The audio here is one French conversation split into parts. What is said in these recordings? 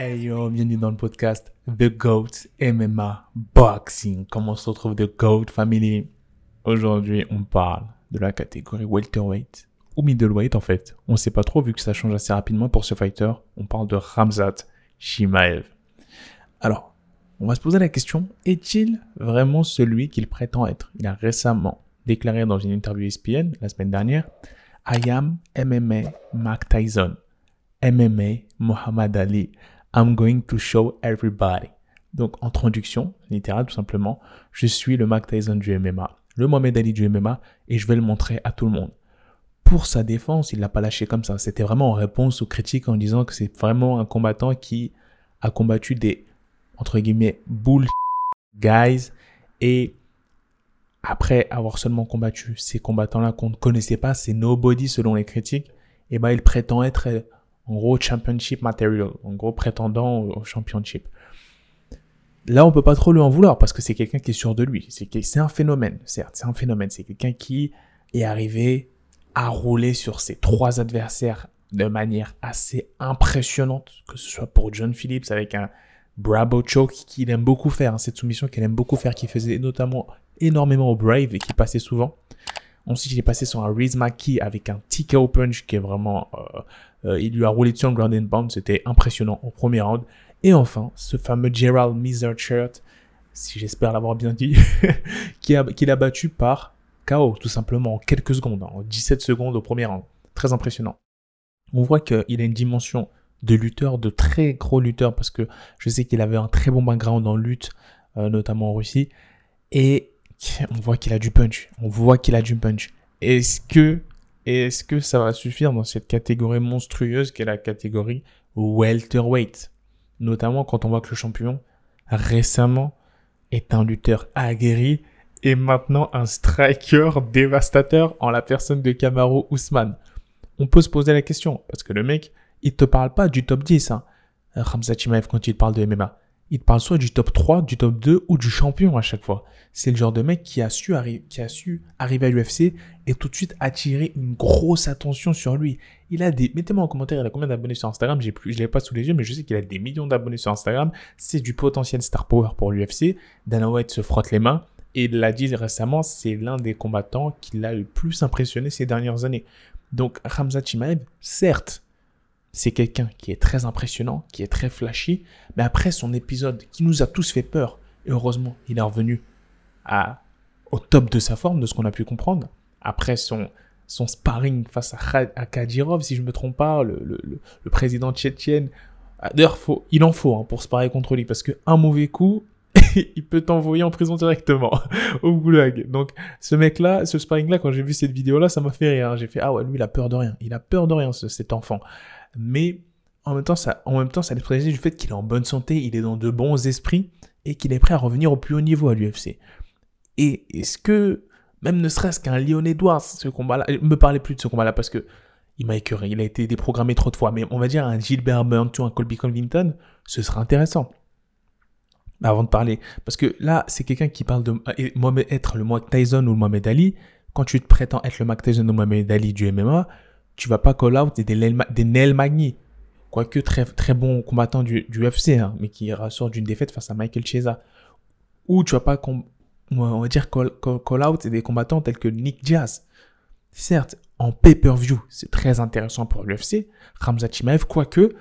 Hey yo, bienvenue dans le podcast The GOAT MMA Boxing. Comment se retrouve The GOAT Family? Aujourd'hui, on parle de la catégorie welterweight ou middleweight en fait. On sait pas trop vu que ça change assez rapidement pour ce fighter. On parle de Ramzat Shimaev. Alors, on va se poser la question, est-il vraiment celui qu'il prétend être? Il a récemment déclaré dans une interview ESPN la semaine dernière, I am MMA Mark Tyson. MMA Muhammad Ali. I'm going to show everybody. Donc, en traduction, littérale tout simplement, je suis le Mac Tyson du MMA, le Mohamed Ali du MMA, et je vais le montrer à tout le monde. Pour sa défense, il l'a pas lâché comme ça. C'était vraiment en réponse aux critiques en disant que c'est vraiment un combattant qui a combattu des, entre guillemets, bull guys. Et après avoir seulement combattu ces combattants-là qu'on ne connaissait pas, c'est nobody selon les critiques, et ben il prétend être en gros championship material, en gros prétendant au championship. Là, on peut pas trop lui en vouloir parce que c'est quelqu'un qui est sûr de lui. C'est un phénomène, certes, c'est un phénomène. C'est quelqu'un qui est arrivé à rouler sur ses trois adversaires de manière assez impressionnante, que ce soit pour John Phillips avec un Bravo choke qu'il aime beaucoup faire, hein, cette soumission qu'il aime beaucoup faire, qui faisait notamment énormément au Brave et qui passait souvent. Ensuite, il est passé sur un Riz Key avec un TKO punch qui est vraiment euh, euh, il lui a roulé dessus en ground and pound, c'était impressionnant au premier round. Et enfin, ce fameux Gerald Shirt, si j'espère l'avoir bien dit, qui a, l'a battu par KO, tout simplement, en quelques secondes, en 17 secondes au premier round. Très impressionnant. On voit qu'il a une dimension de lutteur, de très gros lutteur, parce que je sais qu'il avait un très bon background en lutte, euh, notamment en Russie. Et on voit qu'il a du punch. On voit qu'il a du punch. Est-ce que est-ce que ça va suffire dans cette catégorie monstrueuse qu'est la catégorie welterweight? Notamment quand on voit que le champion, récemment, est un lutteur aguerri et maintenant un striker dévastateur en la personne de Kamaru Usman. On peut se poser la question, parce que le mec, il te parle pas du top 10, hein. Ramzat quand il parle de MMA il parle soit du top 3, du top 2 ou du champion à chaque fois. C'est le genre de mec qui a su, qui a su arriver à l'UFC et tout de suite attirer une grosse attention sur lui. Il a des, mettez-moi en commentaire, il a combien d'abonnés sur Instagram, j'ai plus, je l'ai pas sous les yeux, mais je sais qu'il a des millions d'abonnés sur Instagram. C'est du potentiel star power pour l'UFC. Dana White se frotte les mains et il l'a dit récemment, c'est l'un des combattants qui l'a le plus impressionné ces dernières années. Donc, Ramzat Chimaev, certes, c'est quelqu'un qui est très impressionnant, qui est très flashy, mais après son épisode qui nous a tous fait peur, et heureusement, il est revenu au top de sa forme, de ce qu'on a pu comprendre, après son, son sparring face à, Kadirov, si je ne me trompe pas, le, président tchétchène. Ah, d'ailleurs, il en faut hein, pour sparer contre lui, parce qu'un mauvais coup, il peut t'envoyer en prison directement au goulag. Donc ce mec-là, ce sparring-là, quand j'ai vu cette vidéo-là, ça m'a fait rire. Hein. J'ai fait ah ouais, lui il a peur de rien. Il a peur de rien, cet enfant mais en même temps, ça, en même temps, ça du fait qu'il est en bonne santé, il est dans de bons esprits et qu'il est prêt à revenir au plus haut niveau à l'UFC. Et est-ce que, même ne serait-ce qu'un Leon Edwards, ce combat-là, me parlait plus de ce combat-là parce que il m'a écœuré, il a été déprogrammé trop de fois, mais on va dire un Gilbert Burns ou un Colby Covington, ce serait intéressant. Avant de parler, parce que là, c'est quelqu'un qui parle de être le Mohamed Tyson ou le Mohamed Ali. Quand tu te prétends être le Mohamed Tyson ou le Mohamed Ali du MMA, tu vas pas call out des, des Nel Magny. Quoique très, très bon combattant du, UFC, hein, mais qui ressort d'une défaite face à Michael Chiesa. Ou tu vas pas, on va dire, call, call, out des combattants tels que Nick Diaz. Certes, en pay-per-view, c'est très intéressant pour l'UFC. Ramzat Chimaev, quoique,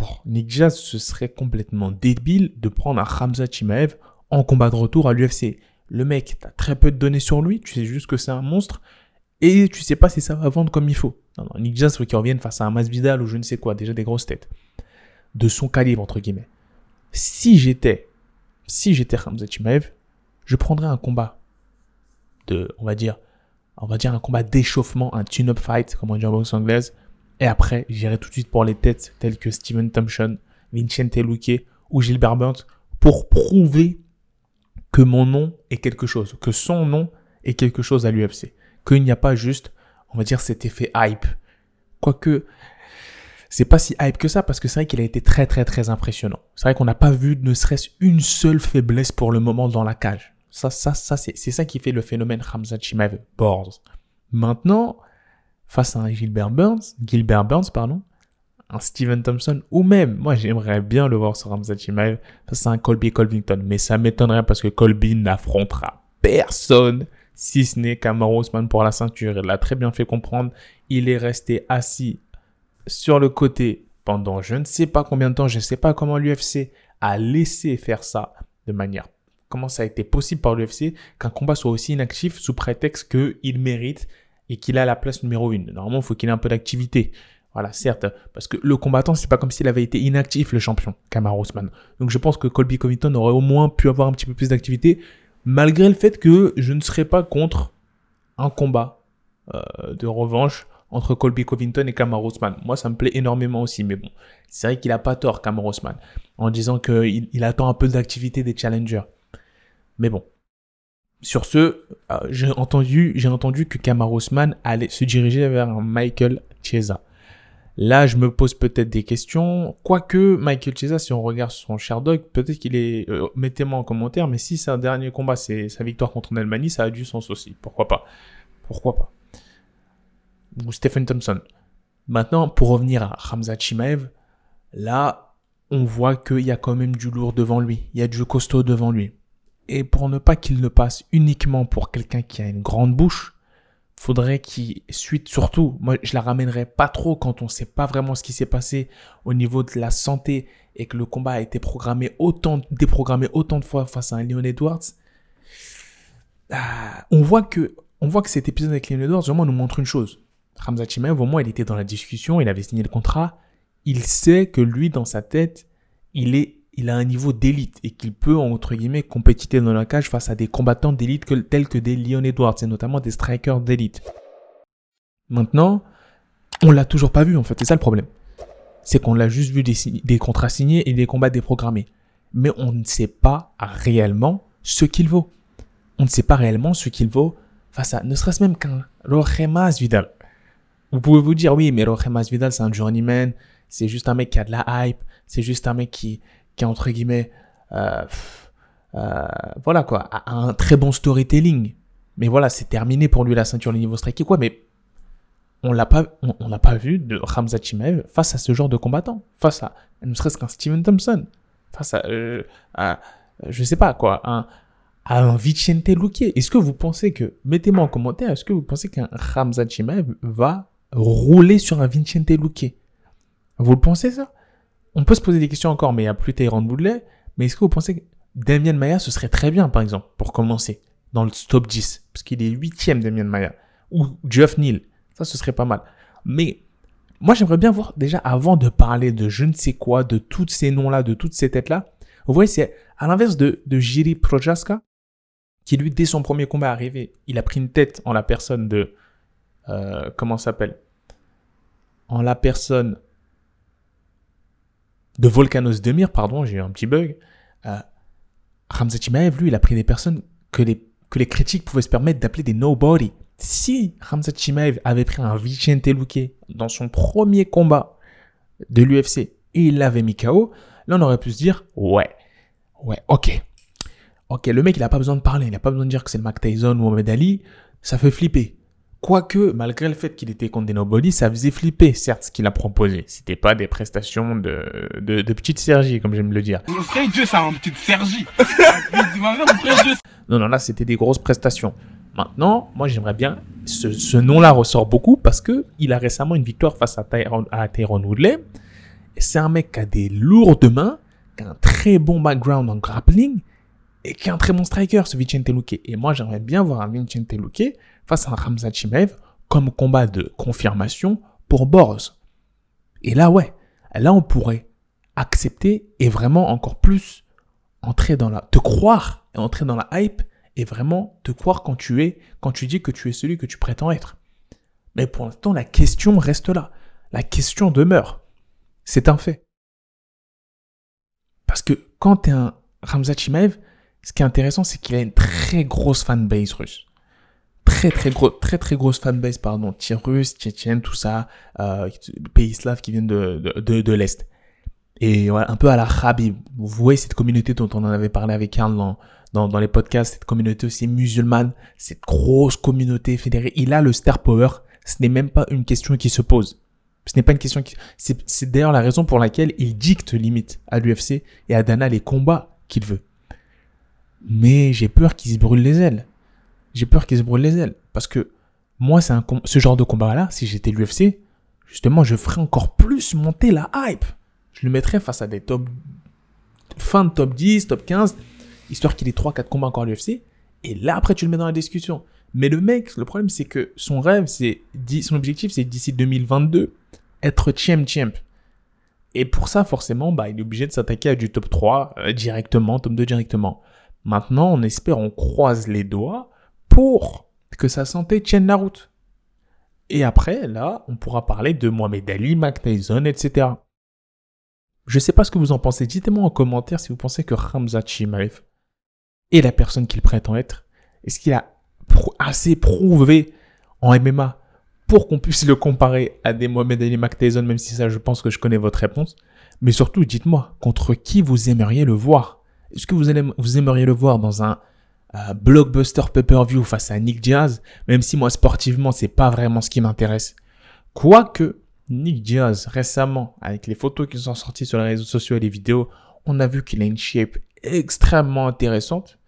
pour Nick Diaz, ce serait complètement débile de prendre un Ramzat Chimaev en combat de retour à l'UFC. Le mec, t'as très peu de données sur lui, tu sais juste que c'est un monstre, et tu sais pas si ça va vendre comme il faut. Non, Nick Diaz, faut qu'il revienne face à un Masvidal ou je ne sais quoi, déjà des grosses têtes. De son calibre, entre guillemets. Si j'étais, si j'étais Hamza Chimaev, je prendrais un combat de, on va dire, on va dire un combat d'échauffement, un tune-up fight, comme on dit en boxe anglaise. Et après, j'irai tout de suite pour les têtes telles que Steven Thompson, Vincente Luque ou Gilbert Burns pour prouver que mon nom est quelque chose, que son nom est quelque chose à l'UFC qu'il n'y a pas juste, on va dire, cet effet hype. Quoique, c'est pas si hype que ça parce que c'est vrai qu'il a été très très très impressionnant. C'est vrai qu'on n'a pas vu ne serait-ce une seule faiblesse pour le moment dans la cage. Ça, ça, ça, c'est, ça qui fait le phénomène Hamza Chimaev Borz. Maintenant, face à un Gilbert Burns, Gilbert Burns, pardon, un Steven Thompson, ou même, moi j'aimerais bien le voir sur Ramzat Chimaev face à un Colby Colvington, mais ça m'étonnerait parce que Colby n'affrontera personne si ce n'est Kamaru Usman pour la ceinture. Il l'a très bien fait comprendre. Il est resté assis sur le côté pendant je ne sais pas combien de temps, je ne sais pas comment l'UFC a laissé faire ça de manière comment ça a été possible par l'UFC qu'un combat soit aussi inactif sous prétexte qu'il mérite et qu'il a la place numéro 1. Normalement, il faut qu'il ait un peu d'activité. Voilà, certes, parce que le combattant, c'est pas comme s'il avait été inactif, le champion, Usman. Donc je pense que Colby Covington aurait au moins pu avoir un petit peu plus d'activité, malgré le fait que je ne serais pas contre un combat euh, de revanche entre Colby Covington et Usman. Moi, ça me plaît énormément aussi, mais bon, c'est vrai qu'il a pas tort, Usman, en disant qu'il il attend un peu d'activité des challengers. Mais bon. Sur ce, euh, j'ai entendu, que Kamaru Usman allait se diriger vers Michael Chiesa. Là, je me pose peut-être des questions. Quoique, Michael Chiesa, si on regarde son Sherdog, peut-être qu'il est... Euh, mettez-moi en commentaire, mais si c'est un dernier combat, c'est sa victoire contre Nelmani, ça a du sens aussi. Pourquoi pas? Pourquoi pas? Ou Stephen Thompson. Maintenant, pour revenir à Hamza Chimaev, là, on voit qu'il y a quand même du lourd devant lui. Il y a du costaud devant lui. Et pour ne pas qu'il ne passe uniquement pour quelqu'un qui a une grande bouche, faudrait qu'il suite surtout moi je la ramènerai pas trop quand on sait pas vraiment ce qui s'est passé au niveau de la santé et que le combat a été programmé autant déprogrammé autant de fois face à un Leon Edwards. Ah, on voit que on voit que cet épisode avec Leon Edwards vraiment nous montre une chose. Ramza Chimaev au moins il était dans la discussion il avait signé le contrat. Il sait que lui dans sa tête il est il a un niveau d'élite et qu'il peut, entre guillemets, compétiter dans la cage face à des combattants d'élite tels que des Leon Edwards et notamment des strikers d'élite. Maintenant, on l'a toujours pas vu en fait, c'est ça le problème. C'est qu'on l'a juste vu des, des, contrats signés et des combats déprogrammés. Mais on ne sait pas réellement ce qu'il vaut. On ne sait pas réellement ce qu'il vaut face à, ne serait-ce même qu'un Rogemas Vidal. Vous pouvez vous dire, oui, mais Rogemas Vidal, c'est un journeyman, c'est juste un mec qui a de la hype, c'est juste un mec qui, qui entre guillemets, euh, euh, voilà quoi, un très bon storytelling. Mais voilà, c'est terminé pour lui la ceinture, le niveau striking quoi. Mais on l'a pas, on n'a pas vu de Ramza Chimaev face à ce genre de combattant, face à ne serait-ce qu'un Steven Thompson, face à, euh, à, je sais pas quoi, un, à un Vicente Luque. Est-ce que vous pensez que, mettez-moi en commentaire, est-ce que vous pensez qu'un Ramza Chimaev va rouler sur un Vicente Luque? Vous le pensez ça? On peut se poser des questions encore, mais il n'y a plus Tyrone Woodley. Mais est-ce que vous pensez que Damien Maya, ce serait très bien, par exemple, pour commencer, dans le top 10, parce qu'il est huitième, Damien Maya, ou Jeff Neal, ça, ce serait pas mal. Mais moi, j'aimerais bien voir, déjà, avant de parler de je ne sais quoi, de tous ces noms-là, de toutes ces têtes-là, vous voyez, c'est à l'inverse de, de Jiri Projaska, qui lui, dès son premier combat arrivé, il a pris une tête en la personne de... Euh, comment s'appelle? En la personne de Volkanos Demir, pardon, j'ai eu un petit bug. Euh, Ramzat lui, il a pris des personnes que les, que les critiques pouvaient se permettre d'appeler des nobody. Si Ramzat Chimaev avait pris un Vicente Luque dans son premier combat de l'UFC et il l'avait mis KO, là on aurait pu se dire ouais, ouais, ok. Ok, le mec il a pas besoin de parler, il a pas besoin de dire que c'est le Mac Tyson ou Mohamed Ali, ça fait flipper. Quoique, malgré le fait qu'il était contre des nobody, ça faisait flipper, certes, ce qu'il a proposé. C'était pas des prestations de, de, de petite Sergi, comme j'aime le dire. Dieu, c'est un petit Sergi. non, non, là, c'était des grosses prestations. Maintenant, moi, j'aimerais bien, ce, ce nom-là ressort beaucoup parce que il a récemment une victoire face à Tyrone, à Tyrone Woodley. C'est un mec qui a des lourdes mains, qui a un très bon background en grappling et qui est un très bon striker, ce Vicente Luque. Et moi, j'aimerais bien voir un Vicente Luque face à un Ramzat Chimaev comme combat de confirmation pour Boros. Et là, ouais, là, on pourrait accepter et vraiment encore plus entrer dans la, te croire et entrer dans la hype et vraiment te croire quand tu es, quand tu dis que tu es celui que tu prétends être. Mais pour l'instant, la question reste là. La question demeure. C'est un fait. Parce que quand tu es un Ramzat Chimaev, ce qui est intéressant, c'est qu'il a une très grosse fanbase russe très très gros, très très grosse fanbase, pardon, russe, tchétchène, tout ça, euh, pays slaves qui viennent de, de, de, l'Est. Et voilà, un peu à la Khabib. Vous voyez cette communauté dont on en avait parlé avec Karl dans, dans, dans les podcasts, cette communauté aussi musulmane, cette grosse communauté fédérée. Il a le star power. Ce n'est même pas une question qui se pose. Ce n'est pas une question qui... C'est c'est d'ailleurs la raison pour laquelle il dicte limite à l'UFC et à Dana les combats qu'il veut. Mais j'ai peur qu'il se brûle les ailes. J'ai peur qu'il se brûle les ailes. Parce que moi, c'est un ce genre de combat-là, si j'étais l'UFC, justement, je ferais encore plus monter la hype. Je le mettrais face à des top... Fin de top 10, top 15, histoire qu'il ait 3-4 combats encore à l'UFC. Et là, après, tu le mets dans la discussion. Mais le mec, le problème, c'est que son rêve, c'est... Son objectif, c'est d'ici 2022, être champ champ. Et pour ça, forcément, bah, il est obligé de s'attaquer à du top 3 euh, directement, top 2 directement. Maintenant, on espère, on croise les doigts pour que sa santé tienne la route. Et après, là, on pourra parler de Mohamed Ali, Mac etc. Je sais pas ce que vous en pensez. Dites-moi en commentaire si vous pensez que Hamza Chimaev est la personne qu'il prétend être. Est-ce qu'il a assez prouvé en MMA pour qu'on puisse le comparer à des Mohamed Ali, Mac même si ça, je pense que je connais votre réponse. Mais surtout, dites-moi, contre qui vous aimeriez le voir Est-ce que vous, aimeriez le voir dans un euh, blockbuster pay-per-view face à Nick Diaz, même si moi, sportivement, c'est pas vraiment ce qui m'intéresse Quoique, Nick Diaz, récemment, avec les photos qui sont sorties sur les réseaux sociaux et les vidéos, on a vu qu'il a une shape extrêmement intéressante.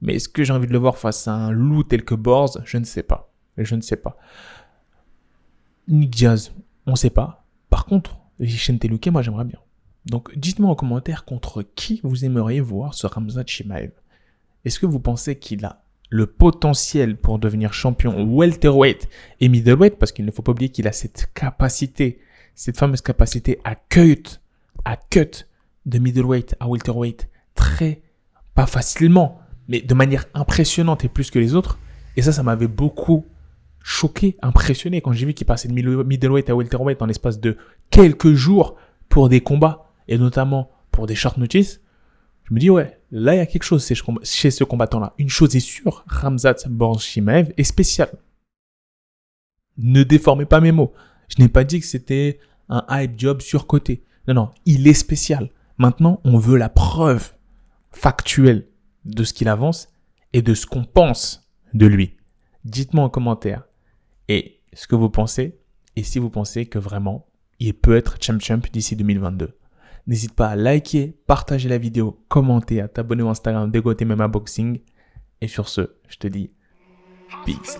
Mais est-ce que j'ai envie de le voir face à un loup tel que Borz? Je ne sais pas. Je ne sais pas. Nick Diaz, on ne sait pas. Par contre, Vicente Luque, moi j'aimerais bien. Donc dites-moi en commentaire contre qui vous aimeriez voir ce Ramzat Chimaev. Est-ce que vous pensez qu'il a le potentiel pour devenir champion welterweight et middleweight? Parce qu'il ne faut pas oublier qu'il a cette capacité, cette fameuse capacité à cut, à cut de middleweight à welterweight très, pas facilement, mais de manière impressionnante et plus que les autres. Et ça, ça m'avait beaucoup choqué, impressionné quand j'ai vu qu'il passait de middle- middleweight à welterweight en l'espace de quelques jours pour des combats et notamment pour des short notice. Je me dis ouais, là il y a quelque chose chez ce combattant-là. Une chose est sûre, Ramzat Borshimaev est spécial. Ne déformez pas mes mots. Je n'ai pas dit que c'était un hype job surcoté. Non, non, il est spécial. Maintenant, on veut la preuve factuelle de ce qu'il avance et de ce qu'on pense de lui. Dites-moi en commentaire et ce que vous pensez et si vous pensez que vraiment il peut être champ champ d'ici 2022. N'hésite pas à liker, partager la vidéo, commenter, à t'abonner au Instagram Dégoté MMA Boxing. Et sur ce, je te dis peace.